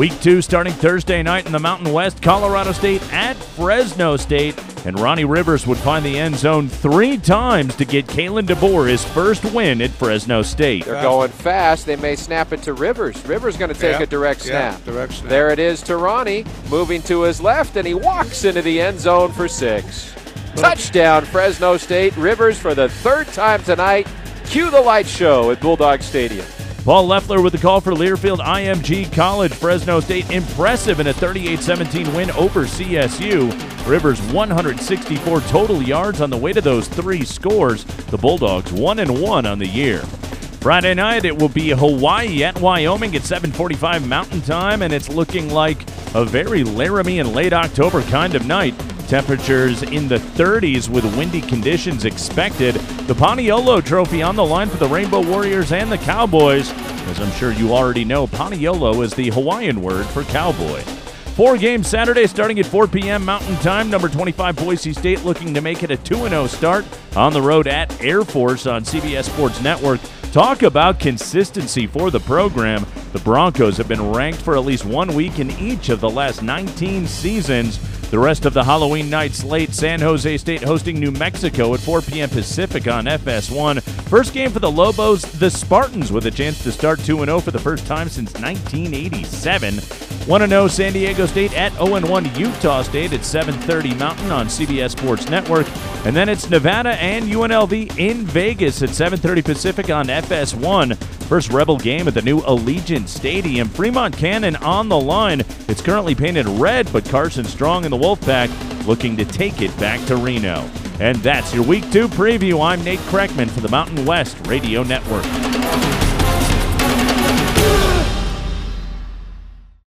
Week two starting Thursday night in the Mountain West, Colorado State at Fresno State. And Ronnie Rivers would find the end zone three times to get Kalen DeBoer his first win at Fresno State. They're going fast. They may snap it to Rivers. Rivers going to take Yeah, a direct yeah, snap. direct snap. There it is to Ronnie, moving to his left, and he walks into the end zone for six. Touchdown, Fresno State. Rivers for the third time tonight. Cue the light show at Bulldog Stadium. Paul Loeffler with the call for Learfield IMG College. Fresno State impressive in a 38 17 win over CSU. Rivers 164 total yards on the way to those three scores. The Bulldogs 1 and 1 on the year. Friday night it will be Hawaii at Wyoming at 7:45 Mountain Time and it's looking like a very Laramie and late October kind of night. Temperatures in the 30s with windy conditions expected. The Paniolo Trophy on the line for the Rainbow Warriors and the Cowboys. As I'm sure you already know, Paniolo is the Hawaiian word for cowboy. Four games Saturday starting at 4 p.m. Mountain Time. Number 25 Boise State looking to make it a 2 0 start on the road at Air Force on CBS Sports Network. Talk about consistency for the program. The Broncos have been ranked for at least one week in each of the last 19 seasons. The rest of the Halloween night slate San Jose State hosting New Mexico at 4 p.m. Pacific on FS1. First game for the Lobos, the Spartans with a chance to start 2 0 for the first time since 1987. 1 0 San Diego State at 0 1 Utah State at 7:30 Mountain on CBS Sports Network. And then it's Nevada and UNLV in Vegas at 7:30 Pacific on FS1. First Rebel game at the new Allegiant Stadium. Fremont Cannon on the line. It's currently painted red, but Carson Strong and the Wolfpack looking to take it back to Reno. And that's your Week 2 preview. I'm Nate Kreckman for the Mountain West Radio Network.